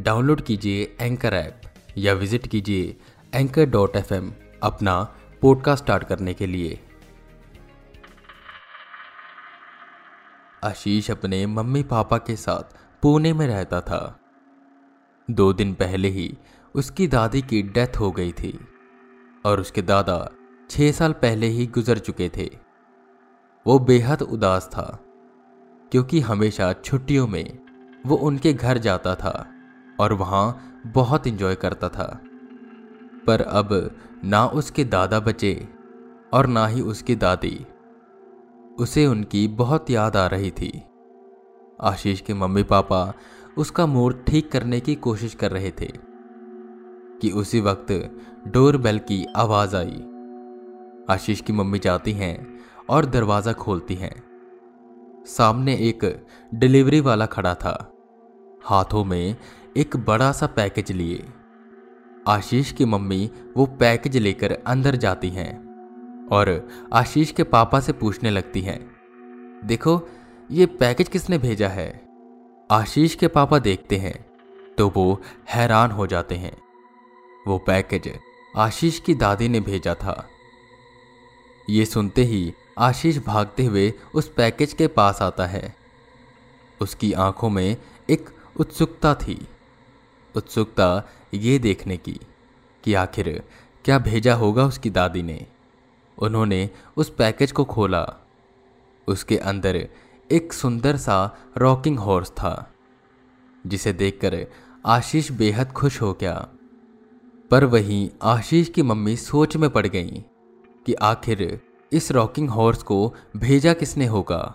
Download कीजिए anchor app या visit कीजिए एंकर डॉट एफ़ अपना पॉडकास्ट स्टार्ट करने के लिए। आशीष अपने मम्मी पापा के साथ पुणे में रहता था। दो दिन पहले ही उसकी दादी की डेथ हो गई थी और उसके दादा छह साल पहले ही गुजर चुके थे। वो बेहद उदास था, क्योंकि हमेशा छुट्टियों में वो उनके घर जाता था। और वहाँ बहुत इंजॉय करता था। पर अब ना उसके दादा बचे और ना ही उसकी दादी। उसे उनकी बहुत याद आ रही थी। आशीष के मम्मी पापा उसका मूड ठीक करने की कोशिश कर रहे थे कि उसी वक्त डोर बेल की आवाज़ आई। आशीष की मम्मी जाती हैं और दरवाज़ा खोलती हैं। सामने एक डिलीवरी वाला खड़ा था। हाथों में एक बड़ा सा पैकेज लिए। आशीष की मम्मी वो पैकेज लेकर अंदर जाती हैं और आशीष के पापा से पूछने लगती हैं, देखो, ये पैकेज किसने भेजा है? आशीष के पापा देखते हैं तो वो हैरान हो जाते हैं। वो पैकेज आशीष की दादी ने भेजा था। ये सुनते ही आशीष भागते हुए उस पैकेज के पास आता है। उसकी आँखों में एक उत्सुकता थी। उत्सुकता ये देखने की कि आखिर क्या भेजा होगा उसकी दादी ने। उन्होंने उस पैकेज को खोला। उसके अंदर एक सुंदर सा रॉकिंग हॉर्स था, जिसे देखकर आशीष बेहद खुश हो गया। पर वहीं आशीष की मम्मी सोच में पड़ गई कि आखिर इस रॉकिंग हॉर्स को भेजा किसने होगा?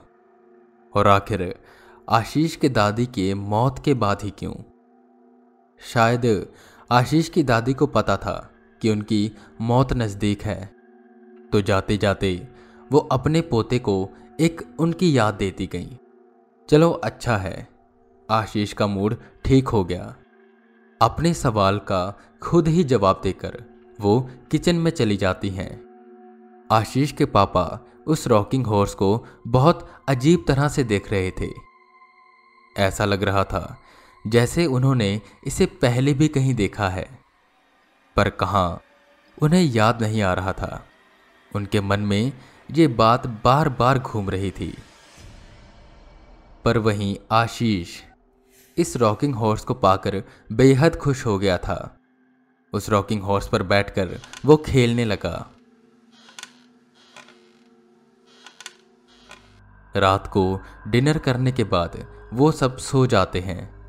और आखिर आशीष के दादी के मौत के बाद ही क्यों? शायद आशीष की दादी को पता था कि उनकी मौत नज़दीक है। तो जाते जाते वो अपने पोते को एक उनकी याद देती गई। चलो अच्छा है, आशीष का मूड ठीक हो गया। अपने सवाल का खुद ही जवाब देकर वो किचन में चली जाती हैं। आशीष के पापा उस रॉकिंग हॉर्स को बहुत अजीब तरह से देख रहे थे। ऐसा लग रहा था जैसे उन्होंने इसे पहले भी कहीं देखा है। पर कहा? उन्हें याद नहीं आ रहा था। उनके मन में ये बात बार बार घूम रही थी। पर वहीं आशीष इस रॉकिंग हॉर्स को पाकर बेहद खुश हो गया था। उस रॉकिंग हॉर्स पर बैठकर वो खेलने लगा। रात को डिनर करने के बाद वो सब सो जाते हैं।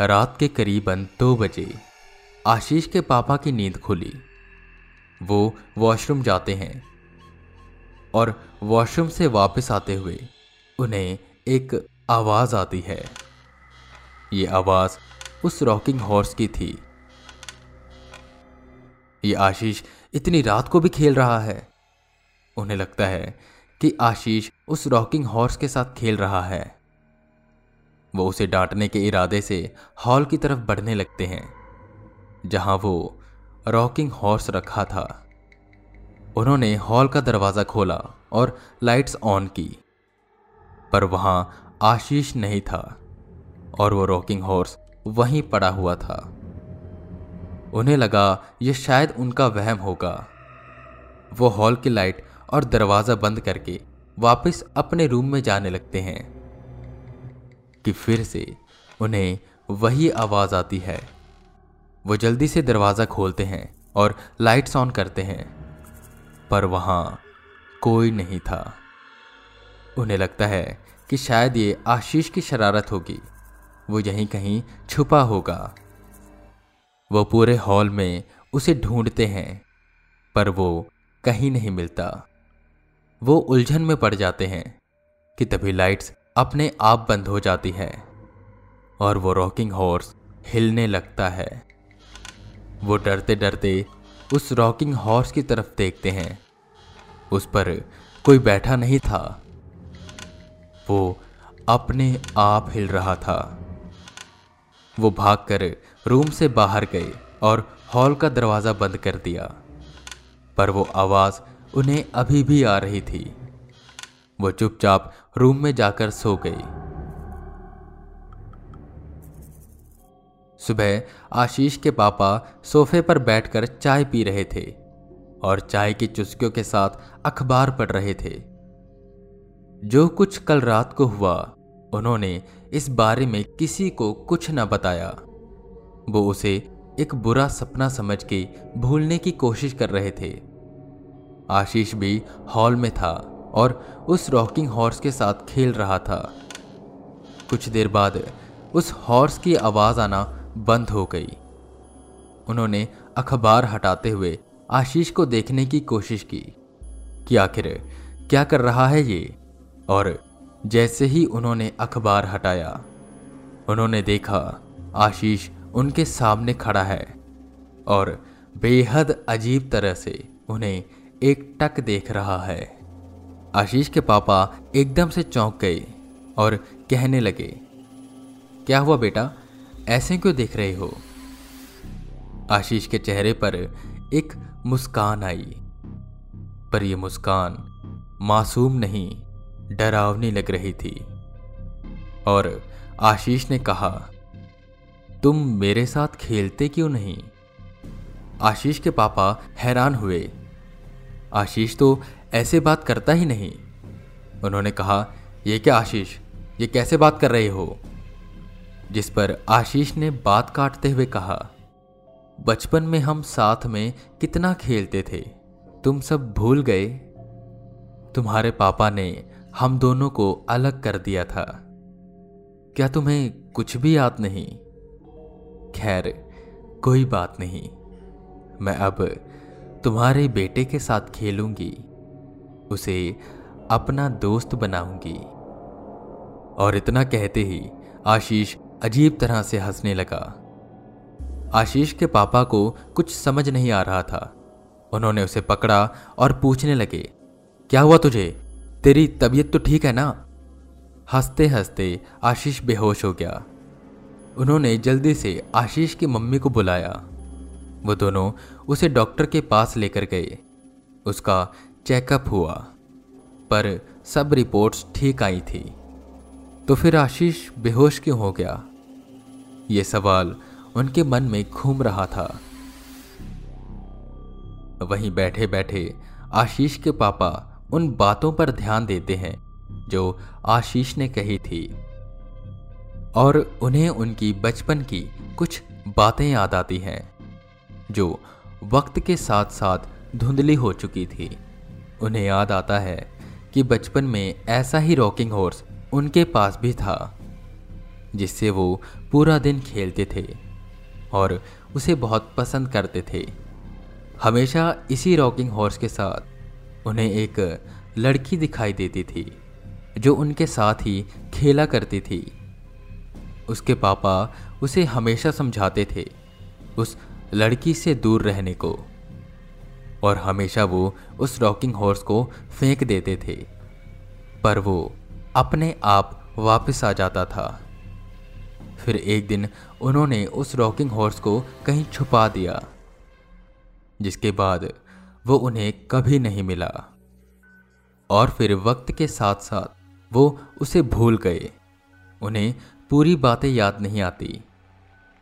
रात के करीबन दो बजे आशीष के पापा की नींद खुली। वो वॉशरूम जाते हैं और वॉशरूम से वापस आते हुए उन्हें एक आवाज़ आती है। ये आवाज़ उस रॉकिंग हॉर्स की थी। ये आशीष इतनी रात को भी खेल रहा है। उन्हें लगता है कि आशीष उस रॉकिंग हॉर्स के साथ खेल रहा है। वो उसे डांटने के इरादे से हॉल की तरफ़ बढ़ने लगते हैं, जहाँ वो रॉकिंग हॉर्स रखा था। उन्होंने हॉल का दरवाज़ा खोला और लाइट्स ऑन की, पर वहाँ आशीष नहीं था और वो रॉकिंग हॉर्स वहीं पड़ा हुआ था। उन्हें लगा यह शायद उनका वहम होगा। वो हॉल की लाइट और दरवाज़ा बंद करके वापस अपने रूम में जाने लगते हैं। कि फिर से उन्हें वही आवाज़ आती है। वो जल्दी से दरवाज़ा खोलते हैं और लाइट्स ऑन करते हैं। पर वहाँ कोई नहीं था। उन्हें लगता है कि शायद ये आशीष की शरारत होगी। वो यहीं कहीं छुपा होगा। वो पूरे हॉल में उसे ढूंढते हैं, पर वो कहीं नहीं मिलता। वो उलझन में पड़ जाते हैं कि तभी लाइट्स अपने आप बंद हो जाती है और वो रॉकिंग हॉर्स हिलने लगता है। वो डरते डरते उस रॉकिंग हॉर्स की तरफ़ देखते हैं। उस पर कोई बैठा नहीं था। वो अपने आप हिल रहा था। वो भागकर रूम से बाहर गए और हॉल का दरवाज़ा बंद कर दिया। पर वो आवाज़ उन्हें अभी भी आ रही थी। वो चुपचाप रूम में जाकर सो गई। सुबह आशीष के पापा सोफे पर बैठकर चाय पी रहे थे और चाय की चुस्कियों के साथ अखबार पढ़ रहे थे। जो कुछ कल रात को हुआ, उन्होंने इस बारे में किसी को कुछ न बताया। वो उसे एक बुरा सपना समझ के भूलने की कोशिश कर रहे थे। आशीष भी हॉल में था। और उस रॉकिंग हॉर्स के साथ खेल रहा था। कुछ देर बाद उस हॉर्स की आवाज़ आना बंद हो गई। उन्होंने अखबार हटाते हुए आशीष को देखने की कोशिश की कि आखिर क्या कर रहा है ये? और जैसे ही उन्होंने अखबार हटाया, उन्होंने देखा आशीष उनके सामने खड़ा है और बेहद अजीब तरह से उन्हें एक टक देख रहा है। आशीष के पापा एकदम से चौंक गए और कहने लगे, क्या हुआ बेटा? ऐसे क्यों देख रहे हो? आशीष के चेहरे पर एक मुस्कान आई, पर यह मुस्कान मासूम नहीं, डरावनी लग रही थी। और आशीष ने कहा, तुम मेरे साथ खेलते क्यों नहीं? आशीष के पापा हैरान हुए। आशीष तो ऐसे बात करता ही नहीं। उन्होंने कहा यह क्या आशीष? ये कैसे बात कर रहे हो? जिस पर आशीष ने बात काटते हुए कहा, बचपन में हम साथ में कितना खेलते थे। तुम सब भूल गए। तुम्हारे पापा ने हम दोनों को अलग कर दिया था। क्या तुम्हें कुछ भी याद नहीं? खैर, कोई बात नहीं। मैं अब तुम्हारे बेटे के साथ खेलूँगी। उसे अपना दोस्त बनाऊँगी। और इतना कहते ही आशीष अजीब तरह से हंसने लगा। आशीष के पापा को कुछ समझ नहीं आ रहा था। उन्होंने उसे पकड़ा और पूछने लगे, क्या हुआ तुझे? तेरी तबीयत तो ठीक है ना? हँसते हँसते आशीष बेहोश हो गया। उन्होंने जल्दी से आशीष की मम्मी को बुलाया। वो दोनों उसे डॉक्टर के पास लेकर गए। उसका चेकअप हुआ, पर सब रिपोर्ट्स ठीक आई थी। तो फिर आशीष बेहोश क्यों हो गया? ये सवाल उनके मन में घूम रहा था। वहीं बैठे बैठे आशीष के पापा उन बातों पर ध्यान देते हैं, जो आशीष ने कही थी। और उन्हें उनकी बचपन की कुछ बातें याद आती हैं, जो वक्त के साथ साथ धुंधली हो चुकी थी। उन्हें याद आता है कि बचपन में ऐसा ही रॉकिंग हॉर्स उनके पास भी था, जिससे वो पूरा दिन खेलते थे और उसे बहुत पसंद करते थे। हमेशा इसी रॉकिंग हॉर्स के साथ उन्हें एक लड़की दिखाई देती थी, जो उनके साथ ही खेला करती थी। उसके पापा उसे हमेशा समझाते थे उस लड़की से दूर रहने को। और हमेशा वो उस रॉकिंग हॉर्स को फेंक देते थे। पर वो अपने आप वापस आ जाता था। फिर एक दिन उन्होंने उस रॉकिंग हॉर्स को कहीं छुपा दिया, जिसके बाद वो उन्हें कभी नहीं मिला। और फिर वक्त के साथ साथ वो उसे भूल गए। उन्हें पूरी बातें याद नहीं आती,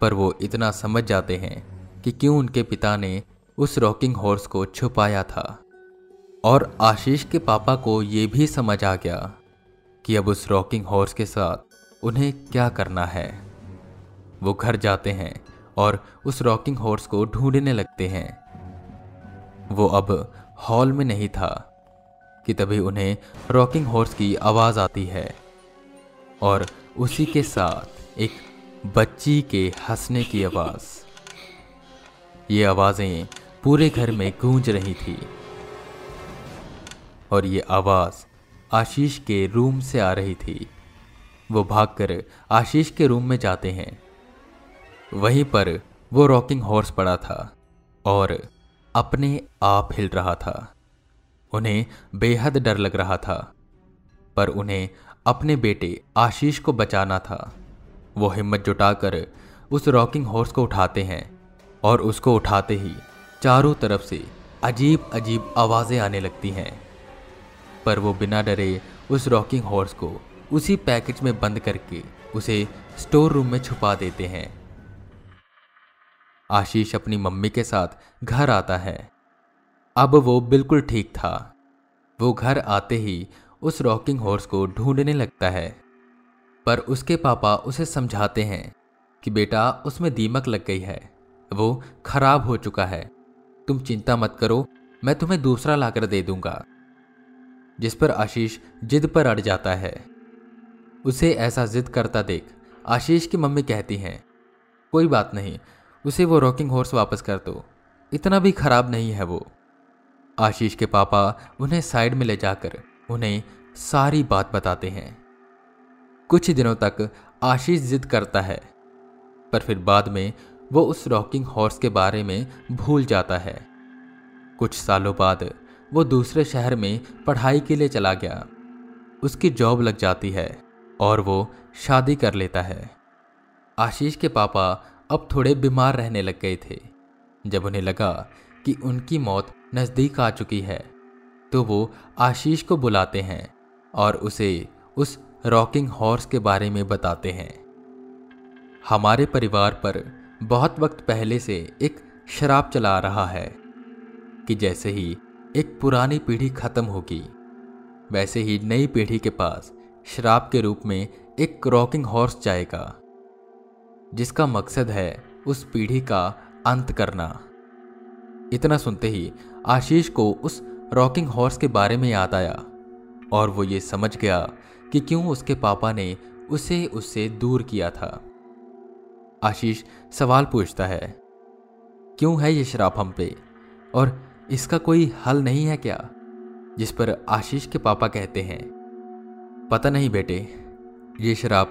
पर वो इतना समझ जाते हैं कि क्यों उनके पिता ने उस रॉकिंग हॉर्स को छुपाया था। और आशीष के पापा को ये भी समझ आ गया कि अब उस रॉकिंग हॉर्स के साथ उन्हें क्या करना है। वो घर जाते हैं और उस रॉकिंग हॉर्स को ढूँढने लगते हैं। वो अब हॉल में नहीं था कि तभी उन्हें रॉकिंग हॉर्स की आवाज़ आती है। और उसी के साथ एक बच्ची के हंसने की आवाज़। ये आवाज़ें पूरे घर में गूंज रही थी। और ये आवाज़ आशीष के रूम से आ रही थी। वो भागकर आशीष के रूम में जाते हैं। वहीं पर वो रॉकिंग हॉर्स पड़ा था और अपने आप हिल रहा था। उन्हें बेहद डर लग रहा था, पर उन्हें अपने बेटे आशीष को बचाना था। वो हिम्मत जुटाकर उस रॉकिंग हॉर्स को उठाते हैं और उसको उठाते ही चारों तरफ़ से अजीब अजीब आवाज़ें आने लगती हैं। पर वो बिना डरे उस रॉकिंग हॉर्स को उसी पैकेज में बंद करके उसे स्टोर रूम में छुपा देते हैं। आशीष अपनी मम्मी के साथ घर आता है। अब वो बिल्कुल ठीक था। वो घर आते ही उस रॉकिंग हॉर्स को ढूँढने लगता है। पर उसके पापा उसे समझाते हैं कि बेटा उसमें दीमक लग गई है। वो खराब हो चुका है। तुम चिंता मत करो, मैं तुम्हें दूसरा लाकर दे दूँगा। जिस पर आशीष जिद पर अड़ जाता है। उसे ऐसा जिद करता देख, आशीष की मम्मी कहती हैं, कोई बात नहीं, उसे वो रॉकिंग हॉर्स वापस कर दो। इतना भी खराब नहीं है वो। आशीष के पापा उन्हें साइड में ले जाकर उन्हें सारी बात बताते हैं। कुछ दिनों तक आशीष जिद करता है, पर फिर बाद में वो उस रॉकिंग हॉर्स के बारे में भूल जाता है। कुछ सालों बाद वो दूसरे शहर में पढ़ाई के लिए चला गया। उसकी जॉब लग जाती है और वो शादी कर लेता है। आशीष के पापा अब थोड़े बीमार रहने लग गए थे। जब उन्हें लगा कि उनकी मौत नज़दीक आ चुकी है तो वो आशीष को बुलाते हैं और उसे उस रॉकिंग हॉर्स के बारे में बताते हैं। हमारे परिवार पर बहुत वक्त पहले से एक शराब चला रहा है कि जैसे ही एक पुरानी पीढ़ी खत्म होगी, वैसे ही नई पीढ़ी के पास शराब के रूप में एक रॉकिंग हॉर्स जाएगा, जिसका मकसद है उस पीढ़ी का अंत करना। इतना सुनते ही आशीष को उस रॉकिंग हॉर्स के बारे में याद आया और वो ये समझ गया कि क्यों उसके पापा ने उसे उससे दूर किया था। आशीष सवाल पूछता है, क्यों है ये शराब हम पे? और इसका कोई हल नहीं है क्या? जिस पर आशीष के पापा कहते हैं, पता नहीं बेटे, ये शराब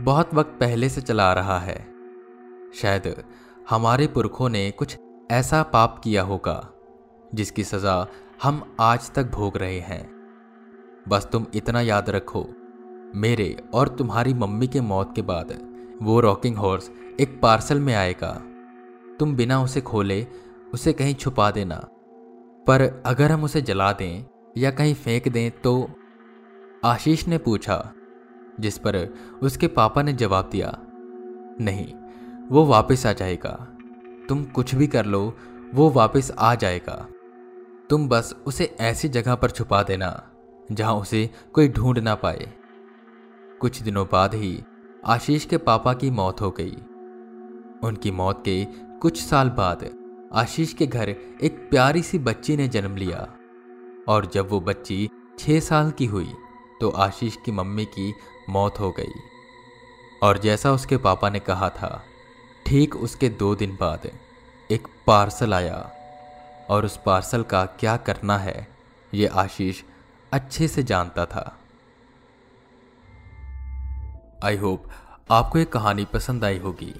बहुत वक्त पहले से चला आ रहा है। शायद हमारे पुरखों ने कुछ ऐसा पाप किया होगा, जिसकी सज़ा हम आज तक भोग रहे हैं। बस तुम इतना याद रखो, मेरे और तुम्हारी मम्मी के मौत के बाद। वो रॉकिंग हॉर्स एक पार्सल में आएगा। तुम बिना उसे खोले, उसे कहीं छुपा देना। पर अगर हम उसे जला दें या कहीं फेंक दें तो आशीष ने पूछा, जिस पर उसके पापा ने जवाब दिया, नहीं, वो वापस आ जाएगा। तुम कुछ भी कर लो, वो वापस आ जाएगा। तुम बस उसे ऐसी जगह पर छुपा देना, जहाँ उसे कोई ढूंढ ना पाए। कुछ दिनों बाद ही आशीष के पापा की मौत हो गई। उनकी मौत के कुछ साल बाद आशीष के घर एक प्यारी सी बच्ची ने जन्म लिया। और जब वो बच्ची छः साल की हुई तो आशीष की मम्मी की मौत हो गई। और जैसा उसके पापा ने कहा था, ठीक उसके दो दिन बाद एक पार्सल आया। और उस पार्सल का क्या करना है, ये आशीष अच्छे से जानता था। आई होप आपको ये कहानी पसंद आई होगी।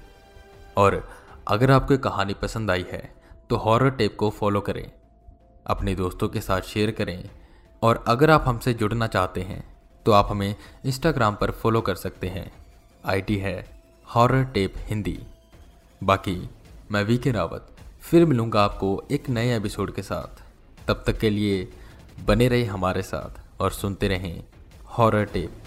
और अगर आपको ये कहानी पसंद आई है तो हॉरर टेप को फॉलो करें, अपने दोस्तों के साथ शेयर करें, और अगर आप हमसे जुड़ना चाहते हैं तो आप हमें इंस्टाग्राम पर फॉलो कर सकते हैं। आईडी है हॉरर टेप हिंदी। बाकी, मैं वी के रावत, फिर मिलूँगा आपको एक नए एपिसोड के साथ। तब तक के लिए बने रहे हमारे साथ, और सुनते रहें हॉरर टेप